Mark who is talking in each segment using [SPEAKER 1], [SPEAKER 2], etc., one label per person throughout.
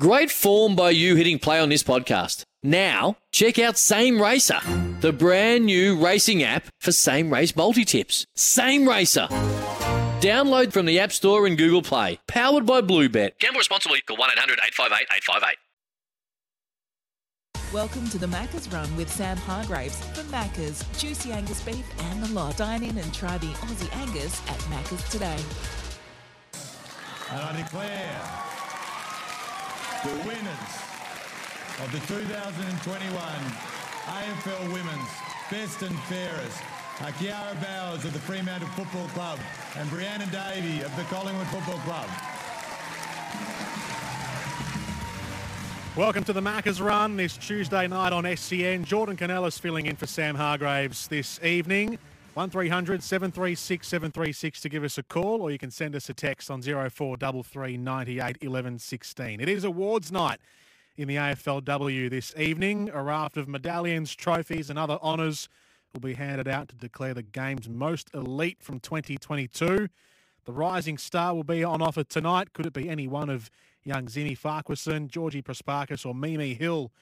[SPEAKER 1] Great form by you hitting play on this podcast. Now, check out Same Racer, the brand new racing app for same race multi tips. Same Racer. Download from the App Store and Google Play. Powered by Bluebet. Gamble responsibly. Call 1 800 858 858.
[SPEAKER 2] Welcome to the Macca's Run with Sam Hargraves from Macca's, Juicy Angus Beef and the lot. Dine in and try the Aussie Angus at Macca's today.
[SPEAKER 3] And I declare the winners of the 2021 AFL Women's Best and Fairest are Kiara Bowers of the Fremantle Football Club and Brianna Davey of the Collingwood Football Club.
[SPEAKER 4] Welcome to the Macca's Run this Tuesday night on SEN. Jordan Kounelis filling in for Sam Hargraves this evening. 1300 736 736 to give us a call, or you can send us a text on 0433 98 11 16. It is awards night in the AFLW this evening. A raft of medallions, trophies, and other honours will be handed out to declare the game's most elite from 2022. The rising star will be on offer tonight. Could it be any one of young Zinni Farquharson, Georgie Prespakis, or Mimi Hill,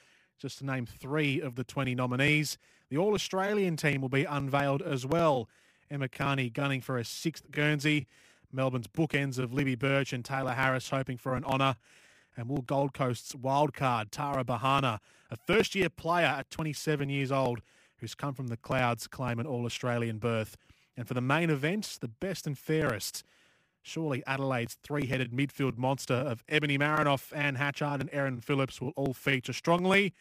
[SPEAKER 4] just to name three of the 20 nominees? The All Australian team will be unveiled as well. Emma Kearney gunning for a sixth Guernsey. Melbourne's bookends of Libby Birch and Tayla Harris hoping for an honour. And will Gold Coast's wildcard, Tara Bohanna, a first year player at 27 years old, who's come from the clouds, claim an All Australian berth. And for the main event, the best and fairest. Surely Adelaide's three headed midfield monster of Ebony Marinoff, Anne Hatchard, and Erin Phillips will all feature strongly.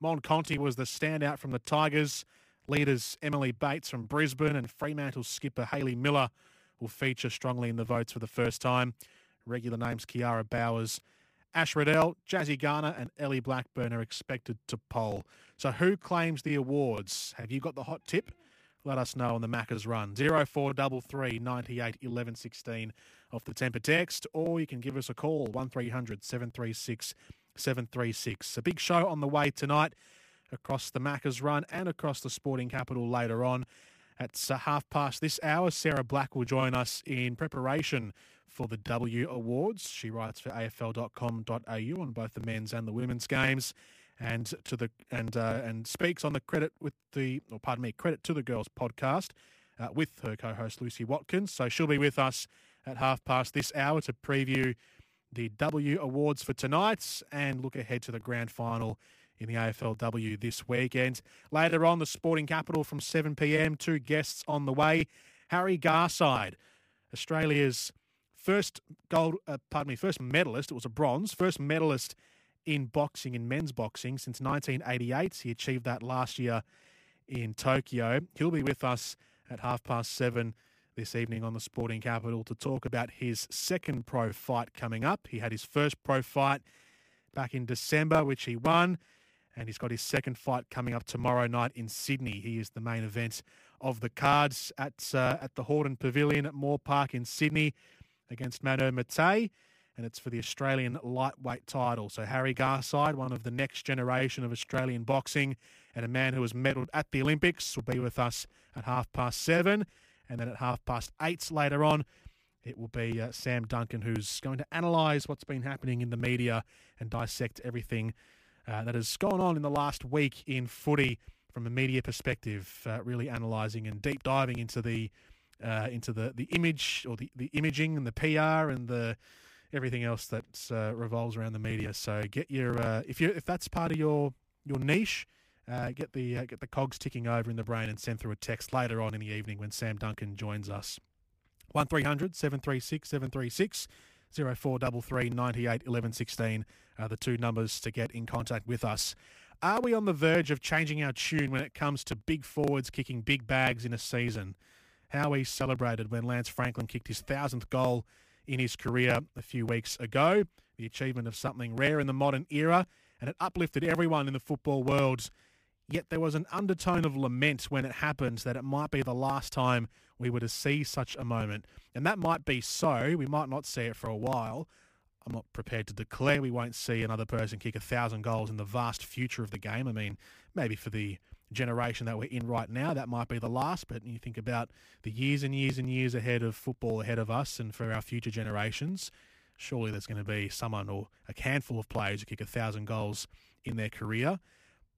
[SPEAKER 4] Mon Conti was the standout from the Tigers. Leaders Emily Bates from Brisbane and Fremantle skipper Hayley Miller will feature strongly in the votes for the first time. Regular names Kiara Bowers, Ash Riddell, Jazzy Garner, and Ellie Blackburn are expected to poll. So, who claims the awards? Have you got the hot tip? Let us know on the Macca's run. 0433 98 11 16 off the temper text, or you can give us a call 1300 736 736. A big show on the way tonight across the Macca's run and across the sporting capital later on. At uh, half past this hour, Sarah Black will join us in preparation for the W Awards. She writes for AFL.com.au on both the men's and the women's games, and to the and uh, and speaks on the credit with the or pardon me credit to the girls podcast uh, with her co-host Lucy Watkins. So she'll be with us at half past this hour to preview the W Awards for tonight and look ahead to the grand final in the AFLW this weekend. Later on, the Sporting Capital from 7 p.m. Two guests on the way. Harry Garside, Australia's first gold, uh, pardon me, first medalist. It was a bronze, first medalist in boxing, in men's boxing, since 1988. He achieved that last year in Tokyo. He'll be with us at half past seven this evening on the Sporting Capital to talk about his second pro fight coming up. He had his first pro fight back in December, which he won and he's got his second fight coming up tomorrow night in Sydney. He is the main event of the cards at uh, at the Hordern Pavilion at Moore Park in Sydney against Mano Matei, and it's for the Australian lightweight title. So Harry Garside, one of the next generation of Australian boxing, and a man who has medalled at the Olympics, will be with us at half past seven, and then at half past eight later on. It will be uh, Sam Duncan who's going to analyse what's been happening in the media and dissect everything uh, that has gone on in the last week in footy from a media perspective, uh, really analysing and deep diving into the uh, into the, the image or the, the imaging and the PR and the everything else that uh, revolves around the media. So get your uh, if you if that's part of your your niche. Uh, get the get the cogs ticking over in the brain and send through a text later on in the evening when Sam Duncan joins us. 1300 736 736 0433 98 11 16 are the two numbers to get in contact with us. Are we on the verge of changing our tune when it comes to big forwards kicking big bags in a season? How we celebrated when Lance Franklin kicked his thousandth goal in his career a few weeks ago, the achievement of something rare in the modern era, and it uplifted everyone in the football world. Yet there was an undertone of lament when it happened that it might be the last time we were to see such a moment. And that might be so. We might not see it for a while. I'm not prepared to declare we won't see another person kick a thousand goals in the vast future of the game. I mean, maybe for the generation that we're in right now, that might be the last. But you think about the years and years and years ahead of football ahead of us and for our future generations, surely there's going to be someone or a handful of players who kick a thousand goals in their career.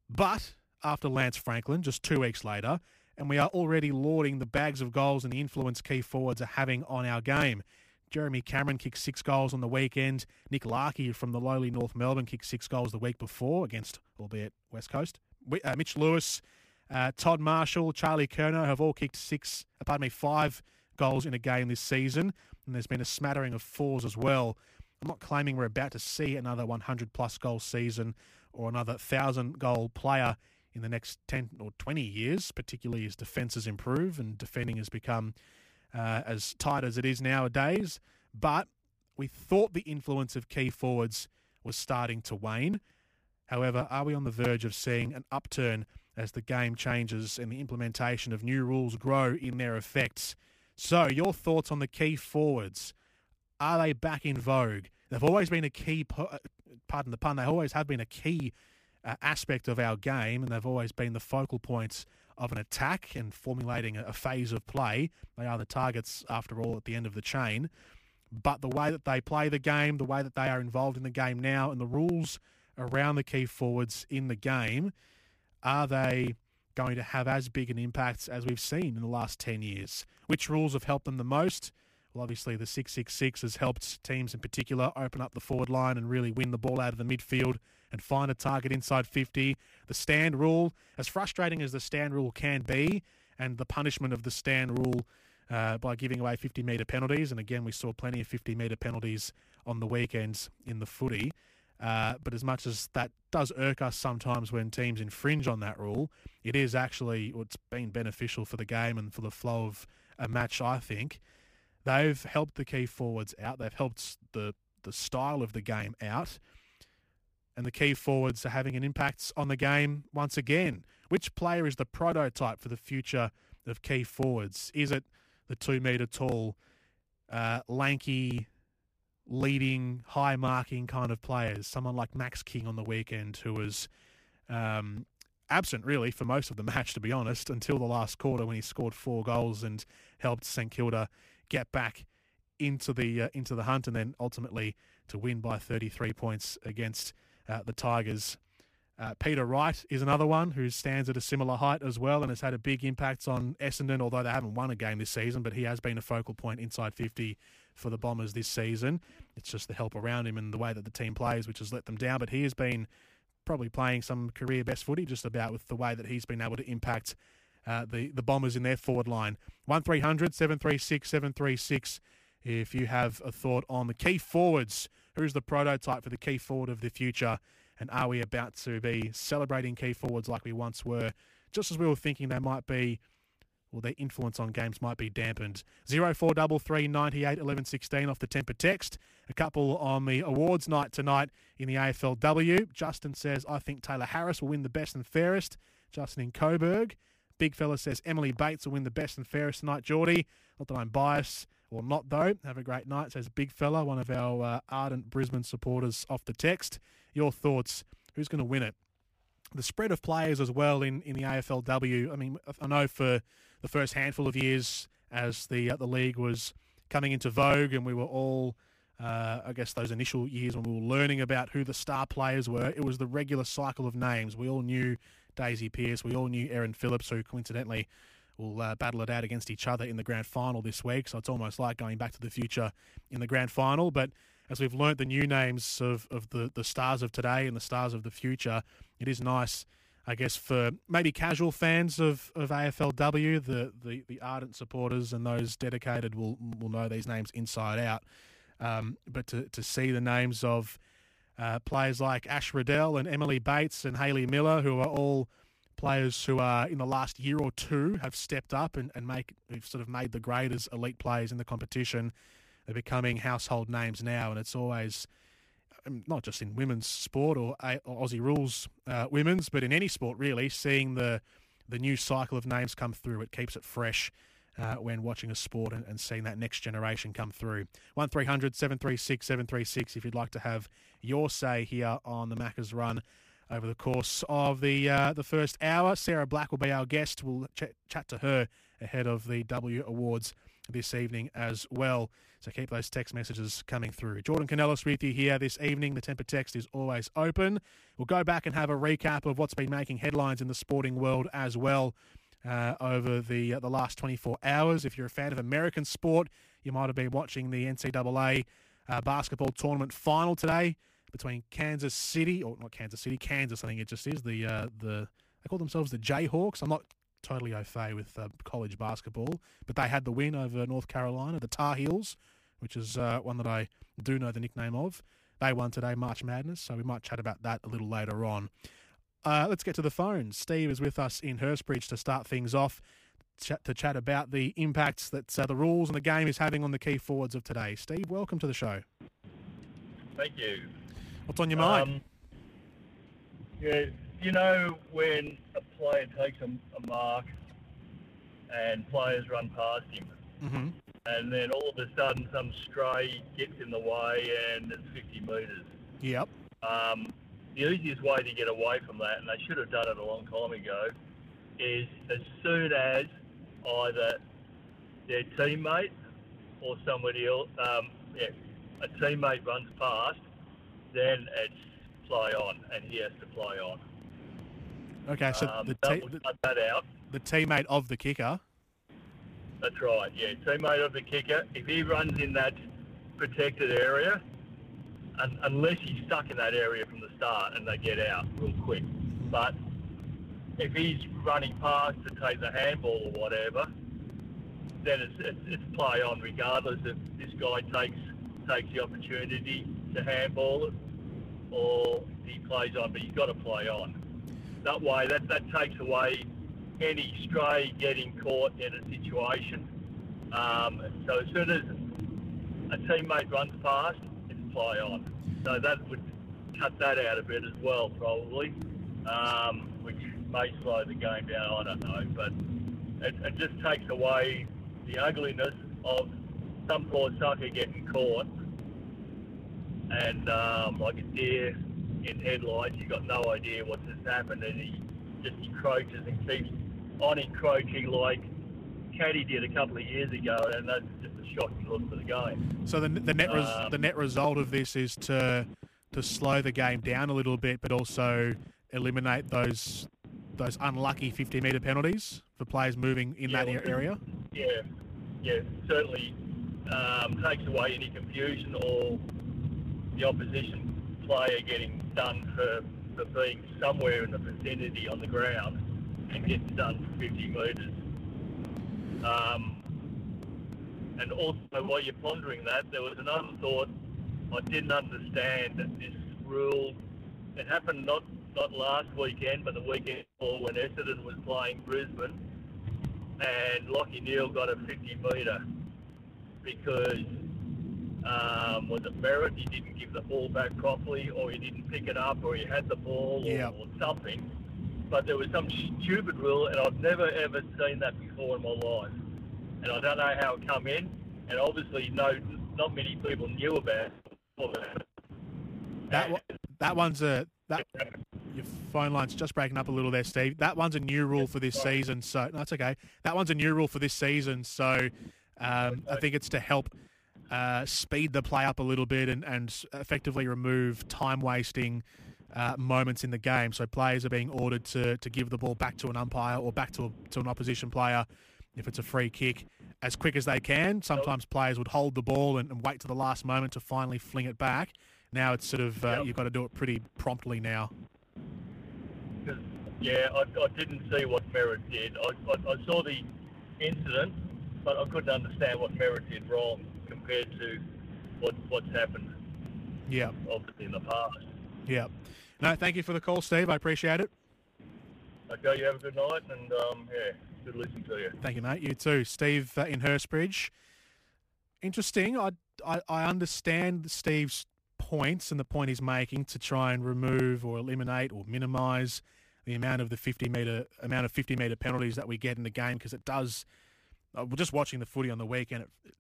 [SPEAKER 4] But after Lance Franklin, just two weeks later, and we are already lauding the bags of goals and the influence key forwards are having on our game. Jeremy Cameron kicked six goals on the weekend. Nick Larkey from the lowly North Melbourne kicked six goals the week before against, albeit West Coast. Uh, Mitch Lewis, uh, Todd Marshall, Charlie Curnow have all kicked six, uh, pardon me, five goals in a game this season. And there's been a smattering of fours as well. I'm not claiming we're about to see another 100 plus goal season or another 1,000 goal player in the next 10 or 20 years, particularly as defences improve and defending has become uh, as tight as it is nowadays. But we thought the influence of key forwards was starting to wane. However, are we on the verge of seeing an upturn as the game changes and the implementation of new rules grow in their effects? So, your thoughts on the key forwards? Are they back in vogue? They've always been a key, uh, pardon the pun, they always have been a key uh, aspect of our game, and they've always been the focal points of an attack and formulating a, phase of play. They are the targets, after all, at the end of the chain. But the way that they play the game, the way that they are involved in the game now, and the rules around the key forwards in the game, are they going to have as big an impact as we've seen in the last 10 years? Which rules have helped them the most? Well, obviously, the 666 has helped teams in particular open up the forward line and really win the ball out of the midfield and find a target inside 50. The stand rule, as frustrating as the stand rule can be, and the punishment of the stand rule uh, by giving away 50 metre penalties. And again, we saw plenty of 50 metre penalties on the weekends in the footy. Uh, but as much as that does irk us sometimes when teams infringe on that rule, it is actually, it's been beneficial for the game and for the flow of a match, I think. They've helped the key forwards out. They've helped the, the style of the game out and the key forwards are having an impact on the game once again. Which player is the prototype for the future of key forwards? Is it the two metre tall, uh, lanky, leading, high marking kind of players? Someone like Max King on the weekend, who was um, absent really for most of the match, to be honest, until the last quarter when he scored four goals and helped St Kilda get back into the uh, into the hunt, and then ultimately to win by 33 points against uh, the Tigers. Uh, Peter Wright is another one who stands at a similar height as well and has had a big impact on Essendon, although they haven't won a game this season, but he has been a focal point inside 50 for the Bombers this season. It's just the help around him and the way that the team plays, which has let them down. But he has been probably playing some career best footy just about with the way that he's been able to impact uh, the, the Bombers in their forward line. 1300 736 736 if you have a thought on the key forwards Who's the prototype for the key forward of the future? And are we about to be celebrating key forwards like we once were, just as we were thinking they might be? Well, their influence on games might be dampened. 0433 98 11 16 off the temper text. A couple on the awards night tonight in the AFLW. Justin says, I think Tayla Harris will win the best and fairest. Justin in Coburg. Big fella says Emily Bates will win the best and fairest tonight. Geordie, not that I'm biased or not though. Have a great night, says Big Fella, one of our uh, ardent Brisbane supporters off the text. Your thoughts? Who's going to win it? The spread of players as well in, in the AFLW. I mean, I know for the first handful of years as the uh, the league was coming into vogue and we were all, uh, I guess, those initial years when we were learning about who the star players were, it was the regular cycle of names. We all knew Daisy Pearce. We all knew Erin Phillips, who coincidentally will uh, battle it out against each other in the grand final this week. So it's almost like going back to the future in the grand final. But as we've learnt the new names of, of the, the stars of today and the stars of the future, it is nice, I guess, for maybe casual fans of, of AFLW, the, the, the ardent supporters and those dedicated will, will know these names inside out. Um, but to, to see the names of uh, players like Ash Riddell and Emily Bates and Hayley Miller, who are all players who are in the last year or two have stepped up and, and make have sort of made the grade as elite players in the competition. They're becoming household names now, and it's always not just in women's sport or, or Aussie rules uh, women's, but in any sport really. Seeing the the new cycle of names come through, it keeps it fresh. Uh, when watching a sport and, and, seeing that next generation come through. 1300 736 736 if you'd like to have your say here on the Maccas run over the course of the uh, the first hour. Sarah Black will be our guest. We'll ch- chat to her ahead of the W Awards this evening as well. So keep those text messages coming through. Jordan Kounelis with you here this evening. The temper text is always open. We'll go back and have a recap of what's been making headlines in the sporting world as well. Uh, over the uh, the last 24 hours. If you're a fan of American sport, you might have been watching the NCAA uh, basketball tournament final today between Kansas City, or not Kansas City, Kansas. I think it just is the uh, the they call themselves the Jayhawks. I'm not totally au fait with uh, college basketball, but they had the win over North Carolina, the Tar Heels, which is uh, one that I do know the nickname of. They won today, March Madness, so we might chat about that a little later on. Uh, let's get to the phones. Steve is with us in Hurstbridge to start things off, chat, to chat about the impacts that uh, the rules and the game is having on the key forwards of today. Steve, welcome to the show.
[SPEAKER 5] Thank you.
[SPEAKER 4] What's on your mind?
[SPEAKER 5] Um, yeah, you know when a player takes a, a mark and players run past him,
[SPEAKER 4] hmm
[SPEAKER 5] and then all of a sudden some stray gets in the way and it's 50 metres.
[SPEAKER 4] Yep.
[SPEAKER 5] Um, the easiest way to get away from that, and they should have done it a long time ago, is as soon as either their teammate or somebody else, um, yeah, a teammate runs past, then it's play on, and he has to play on.
[SPEAKER 4] Okay, so
[SPEAKER 5] um,
[SPEAKER 4] the, te-
[SPEAKER 5] would
[SPEAKER 4] the,
[SPEAKER 5] cut that out.
[SPEAKER 4] the teammate of the kicker.
[SPEAKER 5] That's right. Yeah, teammate of the kicker. If he runs in that protected area, un- unless he's stuck in that area from the start and they get out real quick, but if he's running past to take the handball or whatever, then it's, it's, it's play on regardless if this guy takes takes the opportunity to handball it or he plays on, but he's got to play on. That way, that, that takes away any stray getting caught in a situation. Um, so as soon as a teammate runs past, it's play on. So that would cut that out a bit as well, probably, um, which may slow the game down. I don't know, but it, it just takes away the ugliness of some poor sucker getting caught and um, like a deer in headlights. You've got no idea what just happened, and he just encroaches and keeps on encroaching like Caddy did a couple of years ago, and that's just a shocking look for the game.
[SPEAKER 4] So the the net res-
[SPEAKER 5] Um,
[SPEAKER 4] the net result of this is to to slow the game down a little bit, but also eliminate those those unlucky 50 meter penalties for players moving in
[SPEAKER 5] Yeah,
[SPEAKER 4] that
[SPEAKER 5] well,
[SPEAKER 4] area.
[SPEAKER 5] Yeah, yeah, certainly um, takes away any confusion or the opposition player getting done for, for being somewhere in the vicinity on the ground and gets done for 50 metres. Um, and also, while you're pondering that, there was another thought I didn't understand that this rule. It happened not not last weekend, but the weekend before when Essendon was playing Brisbane, and Lachie Neale got a 50 metre because um, was it Merrett? He didn't give the ball back properly, or he didn't pick it up, or he had the ball, or,
[SPEAKER 4] Yep.
[SPEAKER 5] or something. But there was some stupid rule, and I've never ever seen that before in my life. And I don't know how it come in, and obviously no, not many people knew about it.
[SPEAKER 4] That one, that one's a that your phone line's just breaking up a little there, Steve. That one's a new rule for this season, so no, that's okay. That one's a new rule for this season, so um, I think it's to help uh, speed the play up a little bit and, and effectively remove time wasting uh, moments in the game. So players are being ordered to to give the ball back to an umpire or back to a, to an opposition player if it's a free kick as quick as they can. Sometimes players would hold the ball and, and wait to the last moment to finally fling it back. Now it's sort of uh,
[SPEAKER 5] Yep.
[SPEAKER 4] you've got to do it pretty promptly now.
[SPEAKER 5] yeah, I, I didn't see what Merrett did. I, I, I saw the incident, but I couldn't understand what Merrett did wrong compared to what what's happened,
[SPEAKER 4] Yeah,
[SPEAKER 5] obviously, in the past.
[SPEAKER 4] yeah. No, thank you for the call, Steve. I appreciate it.
[SPEAKER 5] Okay, you have a good night, and um, yeah, good listening to you.
[SPEAKER 4] Thank you, mate. You too, Steve uh, in Hurstbridge. Interesting. I, I I understand Steve's points and the point he's making to try and remove or eliminate or minimise the amount of the 50 meter amount of 50 meter penalties that we get in the game because it does. Uh, we're just watching the footy on the weekend. It, it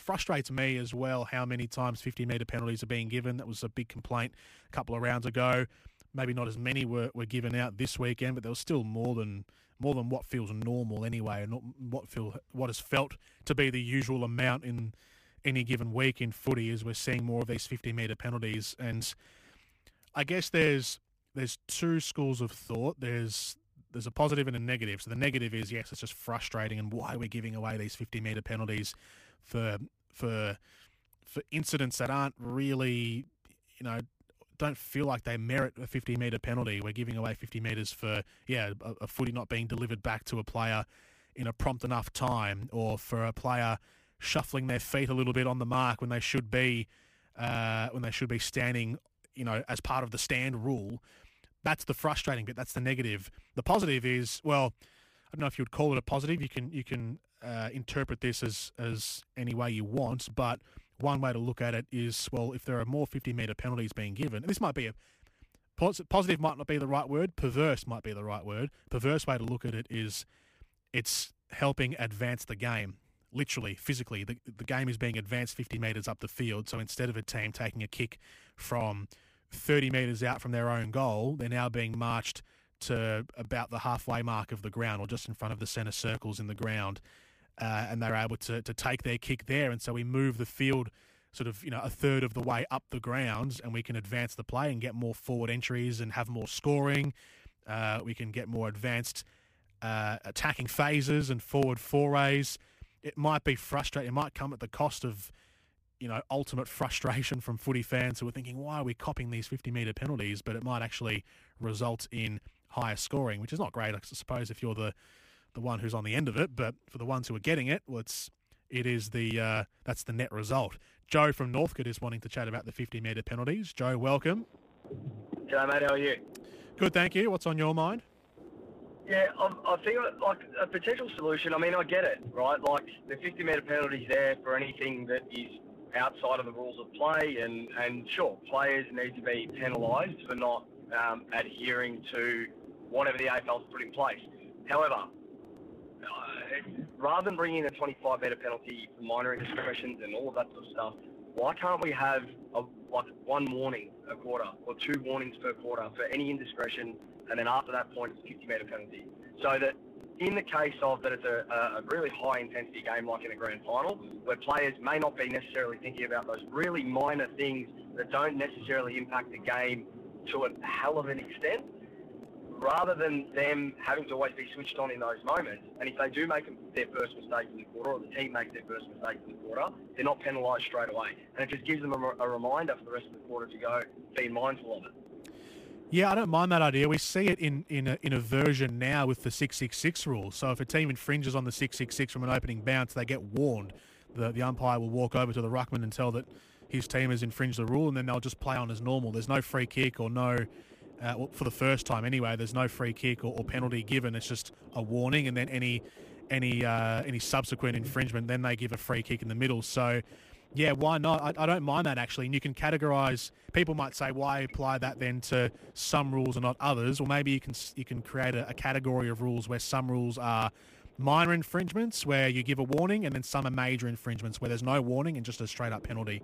[SPEAKER 4] frustrates me as well how many times 50 metre penalties are being given. That was a big complaint a couple of rounds ago. maybe not as many were, were given out this weekend, but there was still more than more than what feels normal anyway, and what feel what has felt to be the usual amount in any given week in footy. As we're seeing more of these 50 metre penalties, and I guess there's there's two schools of thought. There's there's a positive and a negative. So the negative is yes, it's just frustrating, and why we're giving away these 50 metre penalties for for for incidents that aren't really, you know, don't feel like they merit a 50 metre penalty. We're giving away 50 metres for, yeah, a, a footy not being delivered back to a player in a prompt enough time or for a player shuffling their feet a little bit on the mark when they should be uh, when they should be standing, you know, as part of the stand rule. That's the frustrating bit. That's the negative. The positive is, well, I don't know if you would call it a positive. You can you can uh, interpret this as as any way you want, but one way to look at it is, well, if there are more 50 metre penalties being given, and this might be a positive, might not be the right word, perverse might be the right word. Perverse way to look at it is it's helping advance the game. Literally, physically, the, the game is being advanced 50 metres up the field. So instead of a team taking a kick from 30 metres out from their own goal, they're now being marched to about the halfway mark of the ground or just in front of the centre circles in the ground uh, and they're able to to take their kick there, and so we move the field sort of you know a third of the way up the grounds, and we can advance the play and get more forward entries and have more scoring. Uh, we can get more advanced uh, attacking phases and forward forays. It might be frustrating. It might come at the cost of you know ultimate frustration from footy fans who are thinking, why are we copying these 50 metre penalties? But it might actually result in higher scoring, which is not great. I suppose if you're the the one who's on the end of it, but for the ones who are getting it, well, it's it is the uh, that's the net result. Joe from Northcote is wanting to chat about the 50 metre penalties. Joe, welcome.
[SPEAKER 6] G'day, mate. How are you?
[SPEAKER 4] Good, thank you. What's on your mind?
[SPEAKER 6] Yeah, I, I think like a potential solution. I mean, I get it, right? Like the 50 metre penalties there for anything that is outside of the rules of play, and and sure, players need to be penalised for not um, adhering to whatever the AFL's put in place. However, rather than bringing in a 25 metre penalty for minor indiscretions and all of that sort of stuff, why can't we have a, like one warning a quarter or two warnings per quarter for any indiscretion, and then after that point it's a 50 metre penalty, so that in the case of that it's a, a really high intensity game like in a grand final, where players may not be necessarily thinking about those really minor things that don't necessarily impact the game to a hell of an extent, rather than them having to always be switched on in those moments, and if they do make their first mistake in the quarter, or the team makes their first mistake in the quarter, they're not penalised straight away. And it just gives them a, a reminder for the rest of the quarter to go, be mindful of it.
[SPEAKER 4] Yeah, I don't mind that idea. We see it in, in, a, in a version now with the 666 rule. So if a team infringes on the 666 from an opening bounce, they get warned. The, the umpire will walk over to the ruckman and tell that his team has infringed the rule, and then they'll just play on as normal. There's no free kick or no uh, for the first time anyway. There's no free kick or, or, penalty given. It's just a warning, and then any any uh, any subsequent infringement, then they give a free kick in the middle. So. Yeah, why not? I, I don't mind that actually. And you can categorize. People might say, why apply that then to some rules and not others? Or maybe you can you can create a, a category of rules where some rules are minor infringements, where you give a warning, and then some are major infringements where there's no warning and just a straight up penalty.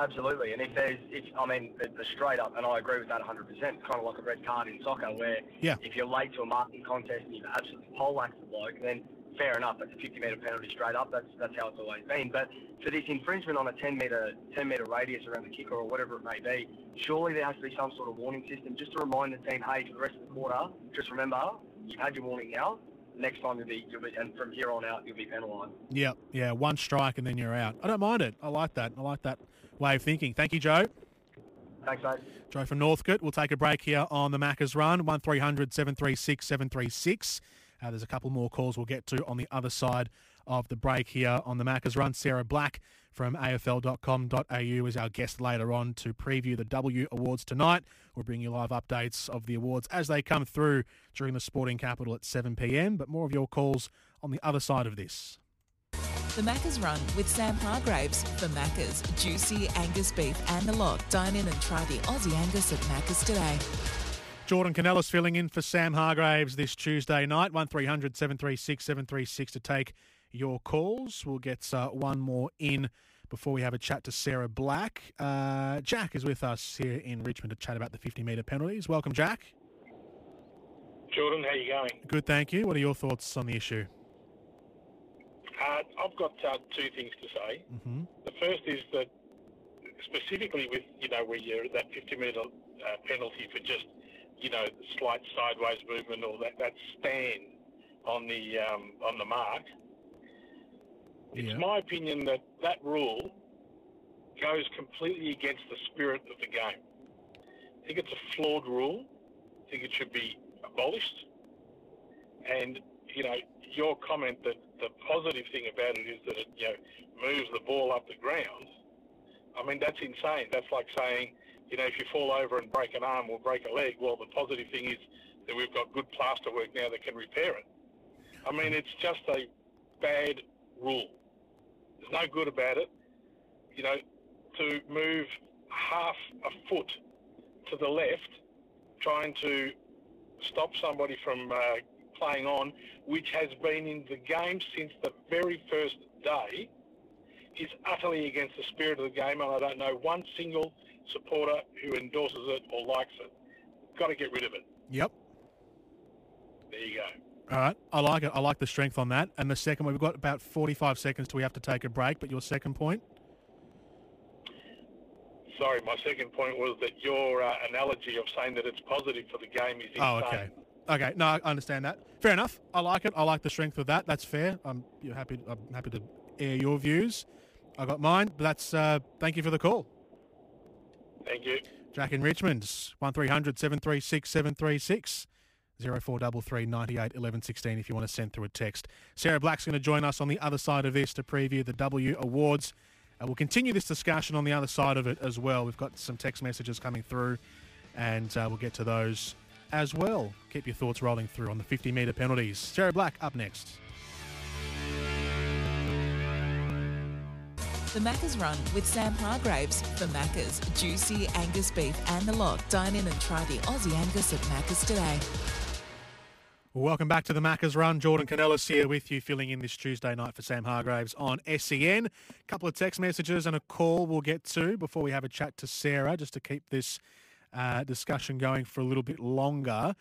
[SPEAKER 6] Absolutely, and if there's, if I mean, the, the straight up, and I agree with that 100%. Kind of like a red card in soccer, where
[SPEAKER 4] yeah.
[SPEAKER 6] if you're late to a marking contest and you've absolutely poleaxed the bloke, then fair enough. That's a 50 metre penalty straight up. That's that's how it's always been. But for this infringement on a 10 metre 10 metre radius around the kicker or whatever it may be, surely there has to be some sort of warning system just to remind the team, hey, for the rest of the quarter, just remember you've had your warning now next time you'll be, you'll be, and from here on out, you'll be penalised.
[SPEAKER 4] Yeah, yeah, one strike and then you're out. I don't mind it. I like that. I like that way of thinking. Thank you, Joe.
[SPEAKER 6] Thanks, mate.
[SPEAKER 4] Joe from Northcote. We'll take a break here on the Macca's Run, 1300 736 736. Uh, there's a couple more calls we'll get to on the other side of the break here on the Macca's Run. Sarah Black from afl.com.au is our guest later on to preview the W Awards tonight. We'll bring you live updates of the awards as they come through during the Sporting Capital at 7pm. But more of your calls on the other side of this.
[SPEAKER 2] The Macca's Run with Sam Hargraves for Macca's juicy Angus beef and the lot. Dine in and try the Aussie Angus at Macca's today.
[SPEAKER 4] Jordan Kounelis filling in for Sam Hargraves this Tuesday night. 1300 736 736 to take your calls. We'll get uh, one more in before we have a chat to Sarah Black. Uh, Jack is with us here in Richmond to chat about the 50 metre penalties. Welcome, Jack.
[SPEAKER 7] Jordan, how are you going?
[SPEAKER 4] Good, thank you. What are your thoughts on the issue?
[SPEAKER 7] Uh, I've got uh, two things to say.
[SPEAKER 4] Mm-hmm.
[SPEAKER 7] The first is that specifically with you know where you're that 50 metre uh, penalty for just you know slight sideways movement or that, that stand on the um, on the mark. It's
[SPEAKER 4] Yeah.
[SPEAKER 7] my opinion that that rule goes completely against the spirit of the game. I think it's a flawed rule. I think it should be abolished. And you know, your comment that the positive thing about it is that it you know moves the ball up the ground. I mean, that's insane. That's like saying, you know, if you fall over and break an arm or break a leg, well, the positive thing is that we've got good plaster work now that can repair it. I mean, it's just a bad rule. There's no good about it. You know, to move half a foot to the left, trying to stop somebody from uh, playing on, which has been in the game since the very first day, is utterly against the spirit of the game, and I don't know one single supporter who endorses it or likes it. Got to get rid of it.
[SPEAKER 4] Yep.
[SPEAKER 7] There you go.
[SPEAKER 4] All right. I like it. I like the strength on that. And the second one, we've got about 45 seconds till we have to take a break, but your second point?
[SPEAKER 7] Sorry, my second point was that your uh, analogy of saying that it's positive for the game is insane.
[SPEAKER 4] Oh, okay. Okay, no, I understand that. Fair enough. I like it. I like the strength of that. That's fair. I'm you're happy. I'm happy to air your views. I got mine, but that's. Uh, thank you for the call,
[SPEAKER 7] Thank you.
[SPEAKER 4] Jack in Richmond. One 736 736 0433 98 11 16 if you want to send through a text. Sarah Black's going to join us on the other side of this to preview the W Awards. And we'll continue this discussion on the other side of it as well. We've got some text messages coming through, and uh, we'll get to those as well. Keep your thoughts rolling through on the 50 metre penalties. Sarah Black up next.
[SPEAKER 2] The Macca's Run with Sam Hargraves for Macca's juicy Angus beef and the lot. Dine in and try the Aussie Angus at Macca's today.
[SPEAKER 4] Welcome back to the Macca's Run. Jordan Kounelis here with you, filling in this Tuesday night for Sam Hargraves on SEN. A couple of text messages and a call we'll get to before we have a chat to Sarah, just to keep this uh, discussion going for a little bit longer.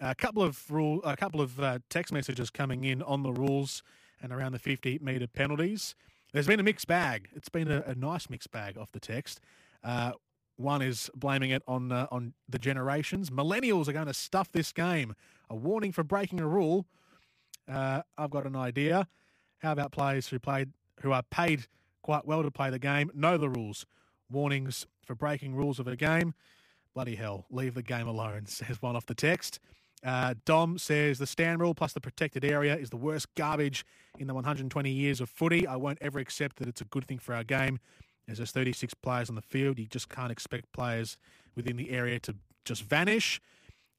[SPEAKER 4] A couple of rule, a couple of uh, text messages coming in on the rules and around the 50 metre penalties. There's been a mixed bag. It's been a, a nice mixed bag off the text. Uh, one is blaming it on uh, on the generations. Millennials are going to stuff this game. A warning for breaking a rule. Uh, I've got an idea. How about players who played who are paid quite well to play the game know the rules? Warnings for breaking rules of a game. Bloody hell, leave the game alone, says one off the text. Uh, Dom says the stand rule plus the protected area is the worst garbage in the 120 years of footy. I won't ever accept that it's a good thing for our game. As There's 36 players on the field. You just can't expect players within the area to just vanish.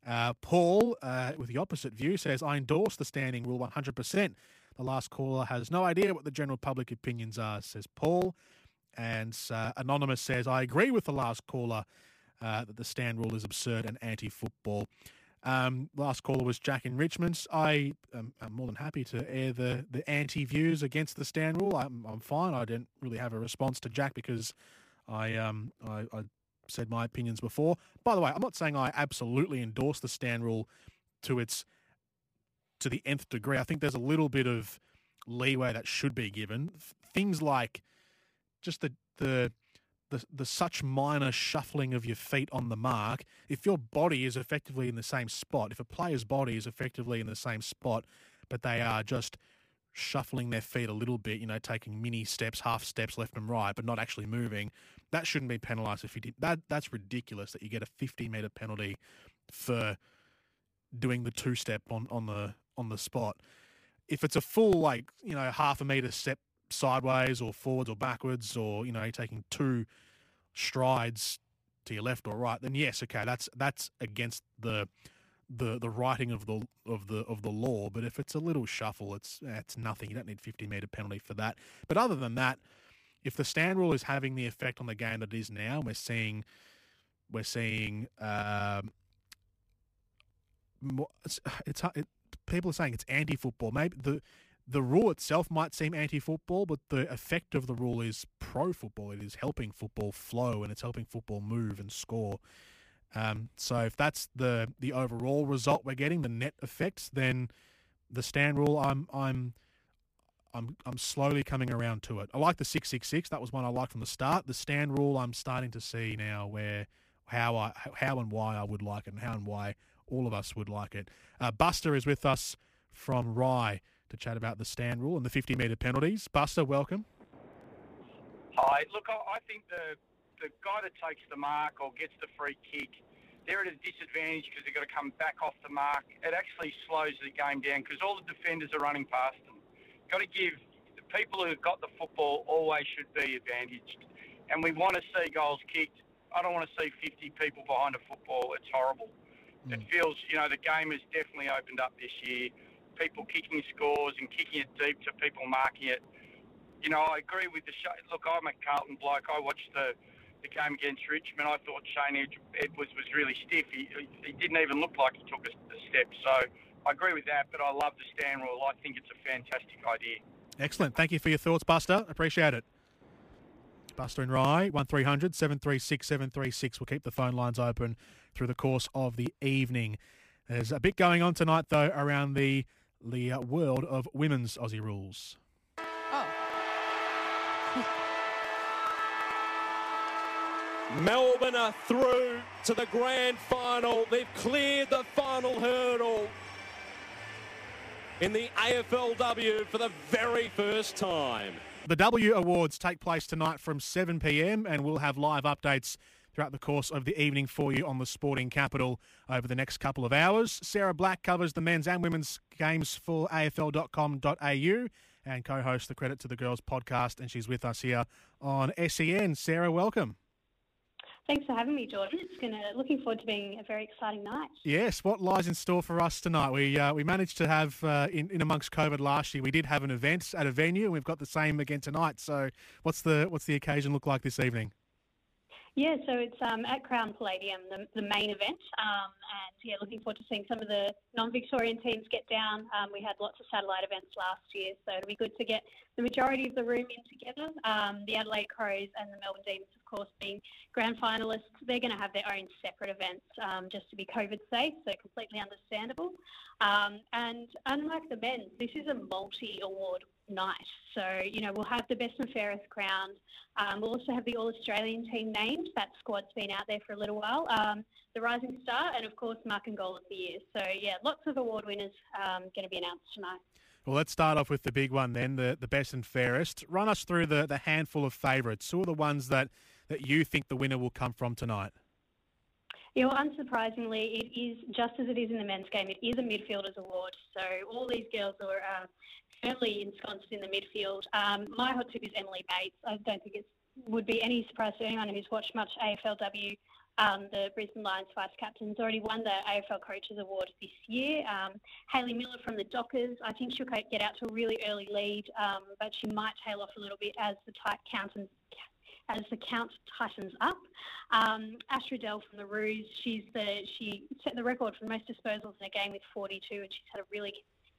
[SPEAKER 4] Uh, Paul, uh, with the opposite view, says, I endorse the standing rule 100%. The last caller has no idea what the general public opinions are, says Paul. And uh, Anonymous says, I agree with the last caller uh, that the stand rule is absurd and anti football. Um, last caller was Jack in. I am I'm more than happy to air the, the anti views against the stand rule. I'm, I'm fine. I didn't really have a response to Jack because I, um, I, I said my opinions before. By the way, I'm not saying I absolutely endorse the stand rule to its to the nth degree. I think there's a little bit of leeway that should be given. Things like just the the the, the such minor shuffling of your feet on the mark, if your body is effectively in the same spot, if a player's body is effectively in the same spot, but they are just shuffling their feet a little bit, you know, taking mini steps, half steps left and right, but not actually moving, that shouldn't be penalised if you did that. That's ridiculous that you get a 50 metre penalty for doing the two step on, on the on the spot. If it's a full like you know half a metre step sideways or forwards or backwards or you know taking two strides to your left or right, then yes, okay, that's that's against the the the writing of the of the of the law. But if it's a little shuffle, it's it's nothing. You don't need fifty meter penalty for that. But other than that, if the stand rule is having the effect on the game that it is now, we're seeing we're seeing um, more, it's, it's it, people are saying it's anti football. Maybe the the rule itself might seem anti-football, but the effect of the rule is pro-football. It is helping football flow and it's helping football move and score. Um, so if that's the the overall result we're getting, the net effects, then the stand rule, I'm I'm I'm I'm slowly coming around to it. I like the six six six. That was one I liked from the start. The stand rule, I'm starting to see now where how I how and why I would like it, and how and why all of us would like it. Uh, Buster is with us from Rye to chat about the stand rule and the 50 metre penalties. Buster, welcome.
[SPEAKER 8] Hi. Look, I think the the guy that takes the mark or gets the free kick, they're at a disadvantage because they've got to come back off the mark. It actually slows the game down because all the defenders are running past them. Got to give the people who've got the football always should be advantaged, and we want to see goals kicked. I don't want to see 50 people behind a football. It's horrible. Mm. It feels, you know, the game has definitely opened up this year. People kicking scores and kicking it deep to people marking it. You know, I agree with the show. Look, I'm a Carlton bloke. I watched the the game against Richmond, I thought Shane Edwards was really stiff. He, he didn't even look like he took a, a step. So I agree with that, but I love the stand rule. I think it's a fantastic idea.
[SPEAKER 4] Excellent. Thank you for your thoughts, Buster. Appreciate it. Buster and Rye, 1300 736 736. We'll keep the phone lines open through the course of the evening. There's a bit going on tonight, though, around the, the uh, world of women's Aussie rules. Oh.
[SPEAKER 9] Melbourne are through to the grand final. They've cleared the final hurdle in the AFLW for the very first time.
[SPEAKER 4] The W Awards take place tonight from 7 pm, and we'll have live updates throughout the course of the evening for you on the Sporting Capital over the next couple of hours. Sarah Black covers the men's and women's games for AFL.com.au and co hosts the Credit to the Girls podcast, and she's with us here on SEN. Sarah, welcome.
[SPEAKER 10] Thanks for having me, Jordan. It's gonna looking forward to being a very exciting night.
[SPEAKER 4] Yes, what lies in store for us tonight? We uh, we managed to have uh, in in amongst COVID last year. We did have an event at a venue, and we've got the same again tonight. So, what's the what's the occasion look like this evening?
[SPEAKER 10] Yeah, so it's um, at Crown Palladium, the, the main event, um, and yeah, looking forward to seeing some of the non-Victorian teams get down. Um, we had lots of satellite events last year, so it'll be good to get the majority of the room in together. Um, the Adelaide Crows and the Melbourne Demons, of course, being grand finalists, they're going to have their own separate events um, just to be COVID safe, so completely understandable. Um, and unlike the men's, this is a multi-award night. So, you know, we'll have the best and fairest crowned. Um, we'll also have the All Australian team named. That squad's been out there for a little while. Um, the Rising Star, and of course, Mark and Goal of the Year. So, yeah, lots of award winners um, going to be announced tonight.
[SPEAKER 4] Well, let's start off with the big one then, the, the best and fairest. Run us through the, the handful of favourites. Who are the ones that, that you think the winner will come from tonight?
[SPEAKER 10] Yeah, well, unsurprisingly, it is just as it is in the men's game. It is a midfielders award. So all these girls are uh, firmly ensconced in the midfield. Um, my hot tip is Emily Bates. I don't think it would be any surprise to anyone who's watched much AFLW. Um, the Brisbane Lions vice captain has already won the AFL Coaches Award this year. Um, Hayley Miller from the Dockers, I think she'll get out to a really early lead, um, but she might tail off a little bit as the tight count as the count tightens up. Um, Ash from the Roos, she's the she set the record for most disposals in a game with 42, and she's had a really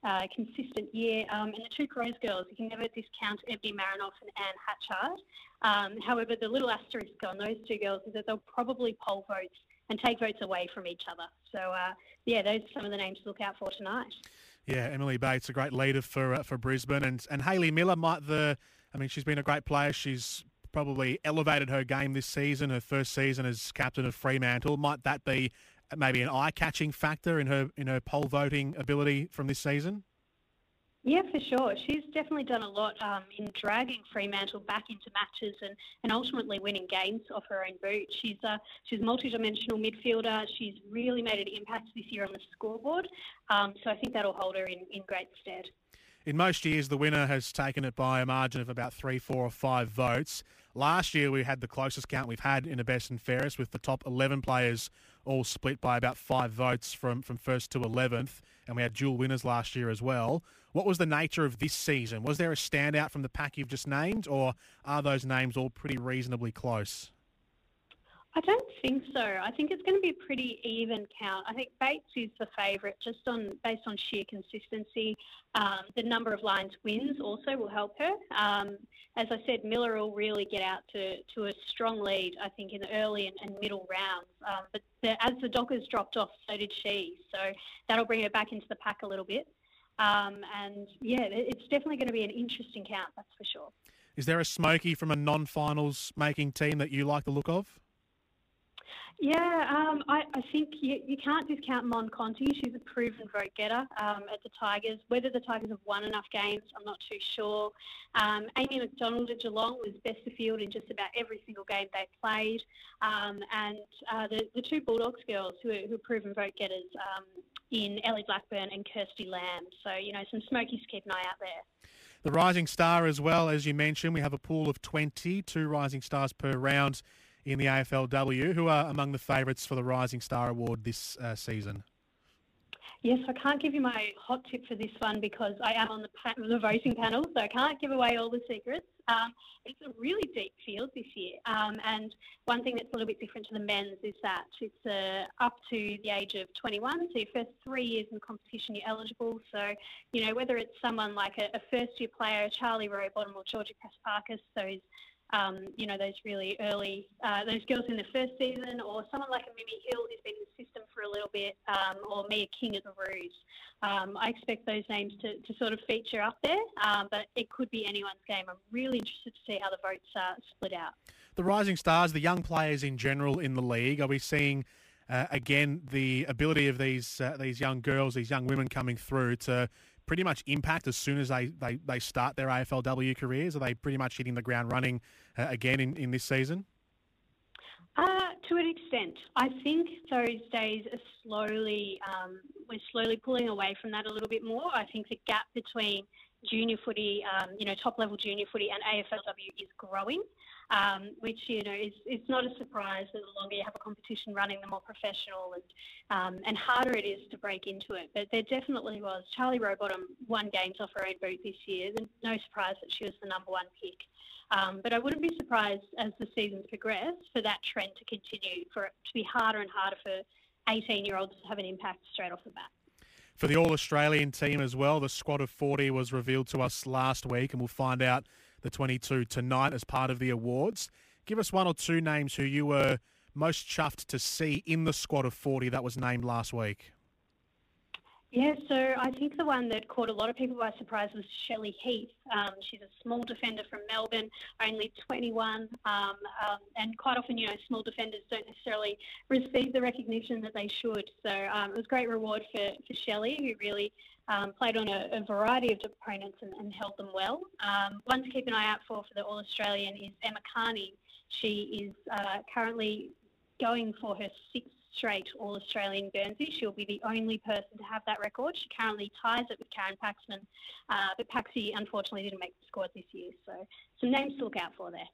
[SPEAKER 10] uh, consistent year. Um, and the two Crows girls, you can never discount Ebony Marinoff and Anne Hatchard. Um, however, the little asterisk on those two girls is that they'll probably poll votes and take votes away from each other. So, uh, yeah, those are some of the names to look out for tonight.
[SPEAKER 4] Yeah, Emily Bates, a great leader for uh, for Brisbane, and and Hayley Miller might the. I mean, she's been a great player. She's probably elevated her game this season. Her first season as captain of Fremantle. Might that be maybe an eye-catching factor in her in her poll voting ability from this season?
[SPEAKER 10] Yeah, for sure. She's definitely done a lot um, in dragging Fremantle back into matches and, and ultimately winning games off her own boot. She's uh, she's a multi-dimensional midfielder. She's really made an impact this year on the scoreboard. Um, so I think that'll hold her in, in great stead.
[SPEAKER 4] In most years, the winner has taken it by a margin of about three, four, or five votes. Last year, we had the closest count we've had in a best and fairest, with the top 11 players all split by about five votes from, from first to 11th. And we had dual winners last year as well. What was the nature of this season? Was there a standout from the pack you've just named, or are those names all pretty reasonably close?
[SPEAKER 10] I don't think so. I think it's going to be a pretty even count. I think Bates is the favourite just on based on sheer consistency. Um, the number of lines wins also will help her. Um, as I said, Miller will really get out to, to a strong lead, I think, in the early and, and middle rounds. Um, but the, as the Dockers dropped off, so did she. So that'll bring her back into the pack a little bit. Um, and yeah, it's definitely going to be an interesting count, that's for sure.
[SPEAKER 4] Is there a smoky from a non-finals making team that you like the look of?
[SPEAKER 10] Yeah, um, I, I, think you, you, can't discount Mon Conti. She's a proven vote getter um, at the Tigers. Whether the Tigers have won enough games, I'm not too sure. Um, Amy McDonald at Geelong was best of field in just about every single game they played. Um, and uh, the, the two Bulldogs girls who are, who are proven vote getters um, in Ellie Blackburn and Kirsty Lamb. So, you know, some smokies to keep an eye out there.
[SPEAKER 4] The Rising Star as well, as you mentioned, we have a pool of 20, two Rising Stars per round in the AFLW. Who are among the favourites for the Rising Star Award this uh, season?
[SPEAKER 10] Yes, I can't give you my hot tip for this one because I am on the, pa- the voting panel, so I can't give away all the secrets. Um, it's a really deep field this year, um, and one thing that's a little bit different to the men's is that it's uh, up to the age of 21. So your first three years in competition, you're eligible. So you know whether it's someone like a, a first-year player, Charlie Rowbottom or Georgia Prespakis, those um, you know, those really early, uh, those girls in the first season, or someone like a Mimi Hill who's been in the system for a little bit, um, or Mia King at the Roos. Um, I expect those names to, to sort of feature up there, um, but it could be anyone's game. I'm really interested to see how the votes uh, split out.
[SPEAKER 4] The rising stars, the young players in general in the league, are we seeing? Uh, again, the ability of these uh, these young girls, these young women coming through to pretty much impact as soon as they, they, they start their AFLW careers? Are they pretty much hitting the ground running uh, again in, in this season?
[SPEAKER 10] Uh, to an extent, I think those days are slowly um, we're slowly pulling away from that a little bit more. I think the gap between junior footy, um, you know, top level junior footy and AFLW is growing um, which you know is it's not a surprise that the longer you have a competition running, the more professional and um, and harder it is to break into it. But there definitely was. Charlie Rowbottom won games off her own boot this year. And no surprise that she was the number one pick. Um, but I wouldn't be surprised as the seasons progress for that trend to continue, for it to be harder and harder for 18 year olds to have an impact straight off the bat.
[SPEAKER 4] For the All Australian team as well, the squad of 40 was revealed to us last week, and we'll find out the 22 tonight as part of the awards. Give us one or two names who you were most chuffed to see in the squad of 40 that was named last week.
[SPEAKER 10] Yeah, so I think the one that caught a lot of people by surprise was Shelley Heath. Um, she's a small defender from Melbourne, only 21, um, um, and quite often, you know, small defenders don't necessarily receive the recognition that they should. So um, it was a great reward for, for Shelley, who really um, played on a, a, variety of opponents and, and held them well. Um, one to keep an eye out for for the All Australian is Emma Kearney. She is uh, currently going for her sixth straight All Australian Guernsey. She'll be the only person to have that record. She currently ties it with Karen Paxman, uh, but Paxi unfortunately didn't make the squad this year. So some names to look out for there.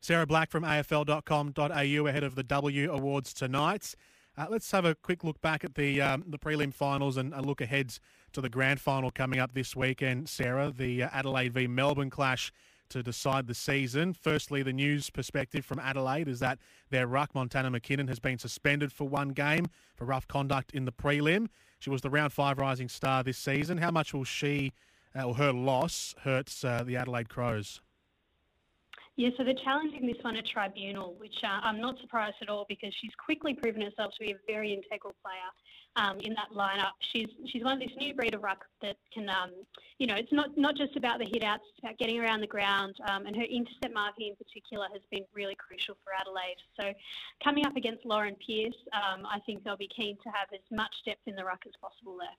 [SPEAKER 4] Sarah Black from AFL.com.au ahead of the W Awards tonight. Uh, let's have a quick look back at the um, the prelim finals and a look ahead to the grand final coming up this weekend. Sarah, the uh, Adelaide v Melbourne clash to decide the season. Firstly, the news perspective from Adelaide is that their ruck, Montana McKinnon, has been suspended for one game for rough conduct in the prelim. She was the round five rising star this season. How much will she uh, or her loss hurts uh, the Adelaide Crows?
[SPEAKER 10] Yeah, so they're challenging this one at tribunal, which uh, I'm not surprised at all because she's quickly proven herself to be a very integral player um, in that lineup. She's she's one of this new breed of ruck that can, um, you know, it's not not just about the hit outs, it's about getting around the ground, um, and her intercept marking in particular has been really crucial for Adelaide. So, coming up against Lauren Pearce, um, I think they'll be keen to have as much depth in the ruck as possible there.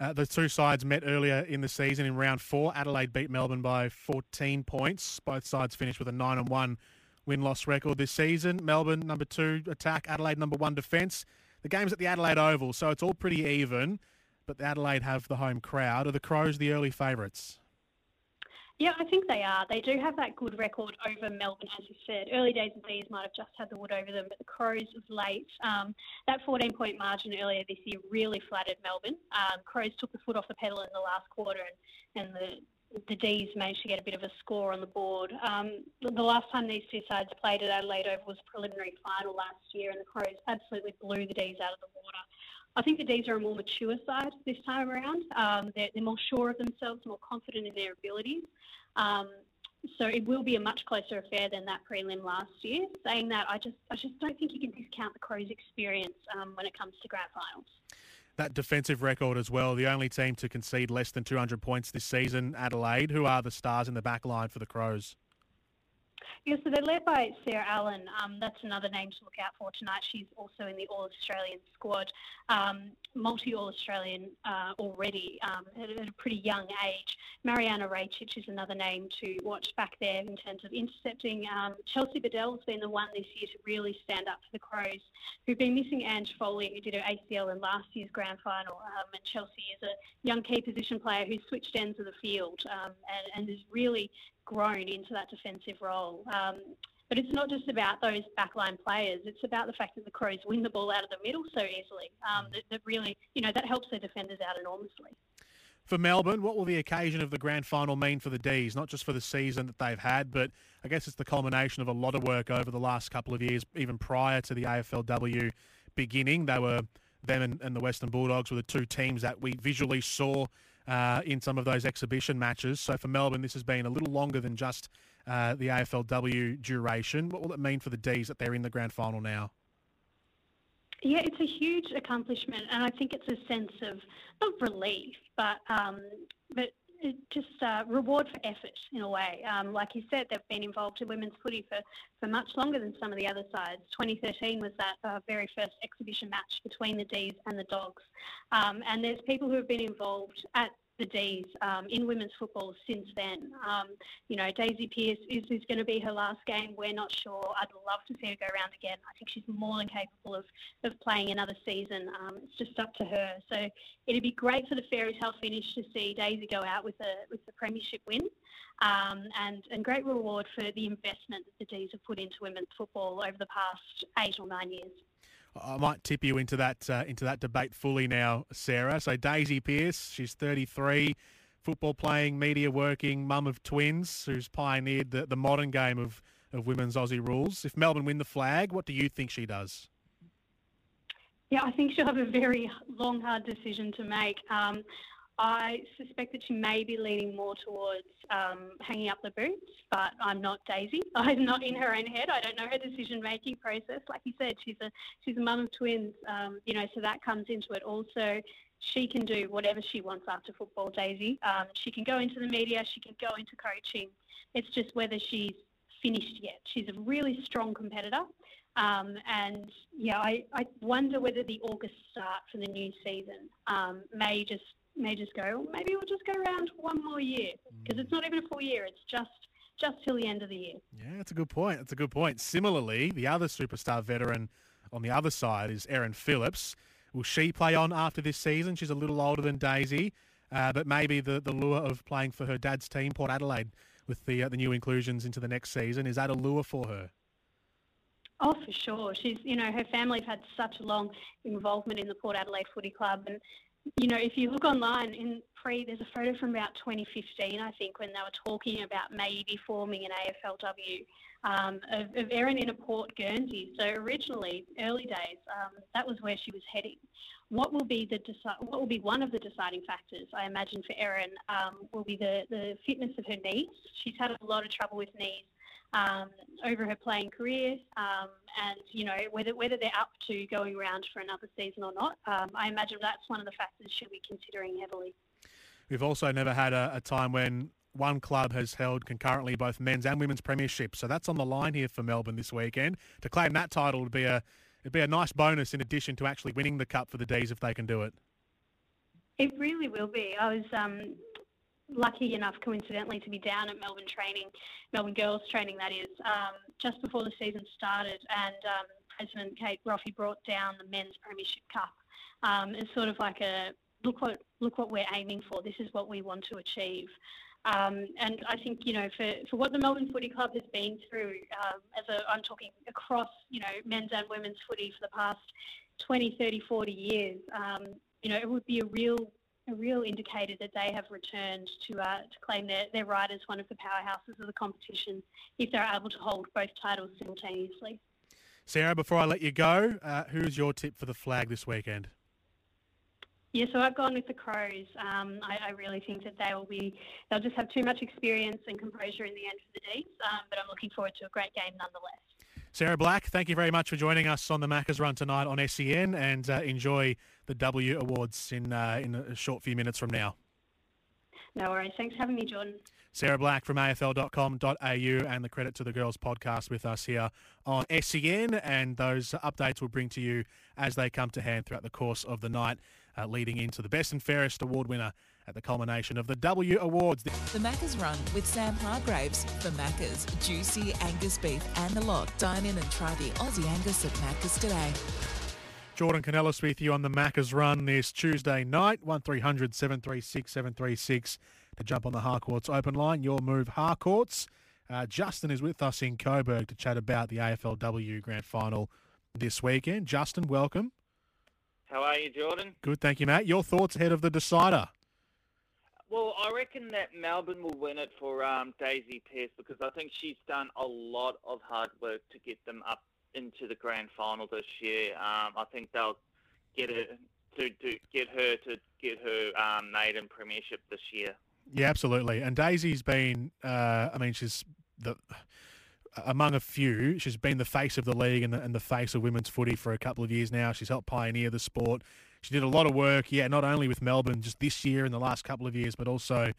[SPEAKER 4] Uh, the two sides met earlier in the season in round four. Adelaide beat Melbourne by 14 points. Both sides finished with a 9 and 1 win loss record this season. Melbourne, number two attack, Adelaide, number one defence. The game's at the Adelaide Oval, so it's all pretty even, but the Adelaide have the home crowd. Are the Crows the early favourites?
[SPEAKER 10] Yeah, I think they are. They do have that good record over Melbourne, as you said. Early days of these might have just had the wood over them, but the Crows of late, um, that 14 point margin earlier this year really flattered Melbourne. Um, Crows took the foot off the pedal in the last quarter, and, and the the D's managed to get a bit of a score on the board. Um, the, last time these two sides played at Adelaide Oval was a preliminary final last year, and the Crows absolutely blew the D's out of the water. I think the D's are a more mature side this time around. Um, they're, they're, more sure of themselves, more confident in their abilities. Um, so it will be a much closer affair than that prelim last year. Saying that, I just I just don't think you can discount the Crows' experience um, when it comes to grand finals.
[SPEAKER 4] That defensive record as well, the only team to concede less than 200 points this season, Adelaide. Who are the stars in the back line for the Crows?
[SPEAKER 10] Yeah, so they're led by Sarah Allan. Um, that's another name to look out for tonight. She's also in the All Australian squad, um, multi All Australian uh, already um, at, a pretty young age. Marijana Rajcic is another name to watch back there in terms of intercepting. Um, Chelsea Biddell's been the one this year to really stand up for the Crows, who've been missing Ange Foley, who did her ACL in last year's grand final. Um, and Chelsea is a young key position player who's switched ends of the field um, and, and is really grown into that defensive role. Um, but it's not just about those backline players. It's about the fact that the Crows win the ball out of the middle so easily. Um, that, that, really, you know, that helps their defenders out enormously.
[SPEAKER 4] For Melbourne, what will the occasion of the grand final mean for the D's? Not just for the season that they've had, but I guess it's the culmination of a lot of work over the last couple of years, even prior to the AFLW beginning. They were them and, and the Western Bulldogs were the two teams that we visually saw uh, in some of those exhibition matches. So for Melbourne, this has been a little longer than just uh, the AFLW duration. What will it mean for the D's that they're in the grand final now?
[SPEAKER 10] Yeah, it's a huge accomplishment, and I think it's a sense of not relief, but um, but just uh, reward for effort in a way. Um, like you said, they've been involved in women's footy for, for much longer than some of the other sides. 2013 was that uh, very first exhibition match between the D's and the Dogs. Um, and there's people who have been involved at the D's um, in women's football since then. Um, you know, Daisy Pearce is going to be her last game? We're not sure. I'd love to see her go around again. I think she's more than capable of, of playing another season. Um, it's just up to her. So it'd be great for the Fairy Tale finish to see Daisy go out with a with the premiership win. Um, and, and great reward for the investment that the D's have put into women's football over the past eight or nine years.
[SPEAKER 4] I might tip you into that uh, into that debate fully now, Sarah. So Daisy Pearce, she's 33, football playing, media working, mum of twins, who's pioneered the, the modern game of, of women's Aussie rules. If Melbourne win the flag, what do you think she does?
[SPEAKER 10] Yeah, I think she'll have a very long, hard decision to make. Um, I suspect that she may be leaning more towards um, hanging up the boots, but I'm not Daisy. I'm not in her own head. I don't know her decision-making process. Like you said, she's a she's a mum of twins, um, you know, so that comes into it. Also, she can do whatever she wants after football, Daisy. Um, she can go into the media. She can go into coaching. It's just whether she's finished yet. She's a really strong competitor. Um, and yeah, I, I wonder whether the August start for the new season um, may just may just go, maybe we'll just go around one more year because mm. it's not even a full year. It's just just till the end of the year.
[SPEAKER 4] Yeah, that's a good point. That's a good point. Similarly, the other superstar veteran on the other side is Erin Phillips. Will she play on after this season? She's a little older than Daisy, uh, but maybe the, the lure of playing for her dad's team, Port Adelaide, with the uh, the new inclusions into the next season, is that a lure for her?
[SPEAKER 10] Oh, for sure. She's, you know, her family's had such a long involvement in the Port Adelaide Footy Club, and you know, if you look online in pre, there's a photo from about 2015, I think, when they were talking about maybe forming an AFLW um, of, of Erin in a Port Guernsey. So originally, early days, um, that was where she was heading. What will be the deci- what will be one of the deciding factors? I imagine for Erin um, will be the the fitness of her knees. She's had a lot of trouble with knees um, over her playing career, um, and you know whether whether they're up to going around for another season or not. Um, I imagine that's one of the factors she'll be considering heavily.
[SPEAKER 4] We've also never had a, a, time when one club has held concurrently both men's and women's premierships, so that's on the line here for Melbourne this weekend. To claim that title would be a it'd be a nice bonus in addition to actually winning the cup for the D's if they can do it.
[SPEAKER 10] It really will be. I was um, lucky enough, coincidentally, to be down at Melbourne training, Melbourne girls training, that is, um, just before the season started, and um, President Kate Roffey brought down the men's premiership cup um, as sort of like a look what look what we're aiming for. This is what we want to achieve. Um, and I think, you know, for, for what the Melbourne Footy Club has been through, um, as I'm talking across, you know, men's and women's footy for the past 20, 30, 40 years, um, you know, it would be a real a real indicator that they have returned to, uh, to claim their, their right as one of the powerhouses of the competition if they're able to hold both titles simultaneously.
[SPEAKER 4] Sarah, before I let you go, uh, who's your tip for the flag this weekend?
[SPEAKER 10] Yeah, so I've gone with the Crows. Um, I, I, really think that they will be, they'll just have too much experience and composure in the end for the Deeds, um, but I'm looking forward to a great game nonetheless.
[SPEAKER 4] Sarah Black, thank you very much for joining us on the Macca's Run tonight on SEN and uh, enjoy the W Awards in, uh, in a short few minutes from now.
[SPEAKER 10] No worries. Thanks for having me, Jordan.
[SPEAKER 4] Sarah Black from afl.com.au and the Credit to the Girls podcast with us here on SEN. And those updates we'll bring to you as they come to hand throughout the course of the night, uh, leading into the Best and Fairest Award winner at the culmination of the W Awards.
[SPEAKER 2] The Macca's Run with Sam Hargraves for Macca's Juicy Angus Beef and the lot. Dine in and try the Aussie Angus at Macca's today.
[SPEAKER 4] Jordan Kounelis with you on the Macca's Run this Tuesday night, 1300 736 736 to jump on the Harcourts open line. Your move, Harcourts. Uh, Justin is with us in Coburg to chat about the AFLW Grand Final this weekend. Justin, welcome.
[SPEAKER 11] How are you, Jordan?
[SPEAKER 4] Good, thank you, Matt. Your thoughts ahead of the decider?
[SPEAKER 11] Well, I reckon that Melbourne will win it for um, Daisy Pearce because I think she's done a lot of hard work to get them up into the grand final this year. Um, I think they'll get her to, to get her to get her um, maiden premiership this year.
[SPEAKER 4] Yeah, absolutely. And Daisy's been, uh, I mean, she's the among a few. She's been the face of the league and the, and the face of women's footy for a couple of years now. She's helped pioneer the sport. She did a lot of work, yeah, not only with Melbourne just this year and the last couple of years, but also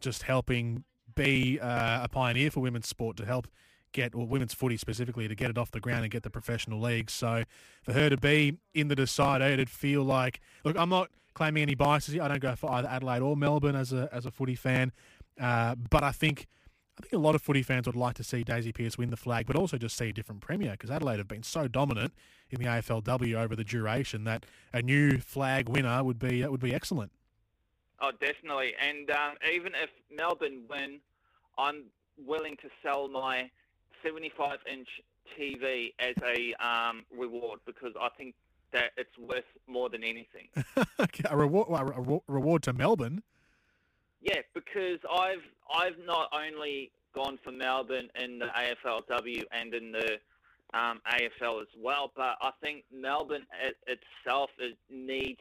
[SPEAKER 4] just helping be uh, a pioneer for women's sport to help get, or women's footy specifically, to get it off the ground and get the professional leagues. So for her to be in the decider, it'd feel like, look, I'm not claiming any biases. I don't go for either Adelaide or Melbourne as a as a footy fan, uh, but I think I think a lot of footy fans would like to see Daisy Pearce win the flag, but also just see a different premier because Adelaide have been so dominant in the AFLW over the duration that a new flag winner would be would be excellent.
[SPEAKER 11] Oh, definitely. And um, even if Melbourne win, I'm willing to sell my 75 inch TV as a um, reward because I think that it's worth more than anything.
[SPEAKER 4] a reward, a reward to Melbourne.
[SPEAKER 11] Yeah, because I've I've not only gone for Melbourne in the AFLW and in the um, AFL as well, but I think Melbourne it, itself is, needs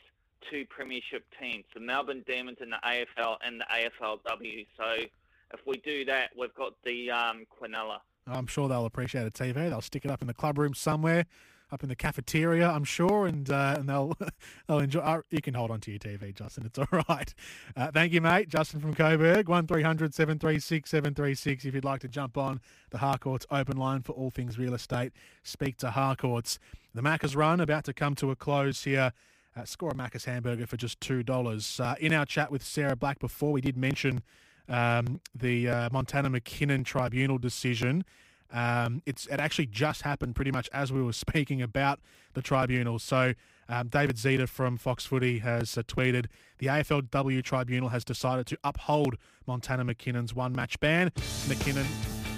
[SPEAKER 11] two premiership teams, the Melbourne Demons in the AFL and the AFLW. So if we do that, we've got the um, Quinella.
[SPEAKER 4] I'm sure they'll appreciate a TV. They'll stick it up in the club room somewhere, up in the cafeteria, I'm sure, and uh, and they'll they'll enjoy. Uh, you can hold on to your TV, Justin. It's all right. Uh, thank you, mate. Justin from Coburg, one 736 736 If you'd like to jump on the Harcourts open line for all things real estate, speak to Harcourts. The Macca's run about to come to a close here. Uh, score a Macca's hamburger for just two dollars. Uh, in our chat with Sarah Black before, we did mention um, the uh, Montana McKinnon tribunal decision. Um, it's it actually just happened pretty much as we were speaking about the tribunal. So um, David Zita from Fox Footy has uh, tweeted the AFLW tribunal has decided to uphold Montana McKinnon's one match ban. McKinnon,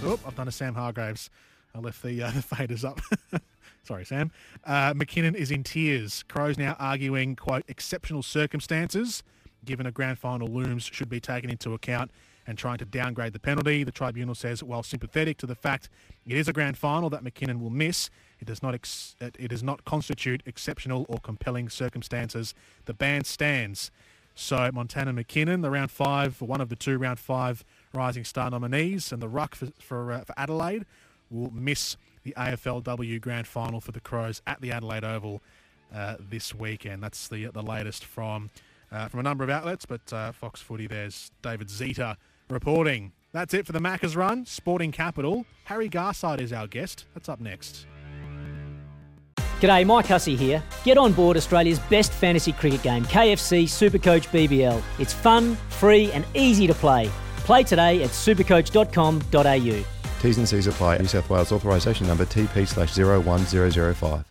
[SPEAKER 4] oh, I've done a Sam Hargraves. I left the uh, the faders up. Sorry, Sam. Uh, McKinnon is in tears. Crows now arguing, quote, exceptional circumstances given a grand final looms should be taken into account and trying to downgrade the penalty. The tribunal says, while sympathetic to the fact it is a grand final that McKinnon will miss, it does not ex- it does not constitute exceptional or compelling circumstances. The ban stands. So Montana McKinnon, the round five, one of the two round five Rising Star nominees, and the ruck for for, uh, for Adelaide will miss the AFLW Grand Final for the Crows at the Adelaide Oval uh, this weekend. That's the the latest from uh, from a number of outlets, but uh, Fox Footy, there's David Zita reporting. That's it for the Macca's run. Sporting Capital. Harry Garside is our guest. That's up next.
[SPEAKER 12] G'day, Mike Hussey here. Get on board Australia's best fantasy cricket game, KFC Supercoach BBL. It's fun, free, and easy to play. Play today at supercoach.com.au.
[SPEAKER 13] T's and C's apply. New South Wales authorisation number TP slash 01005.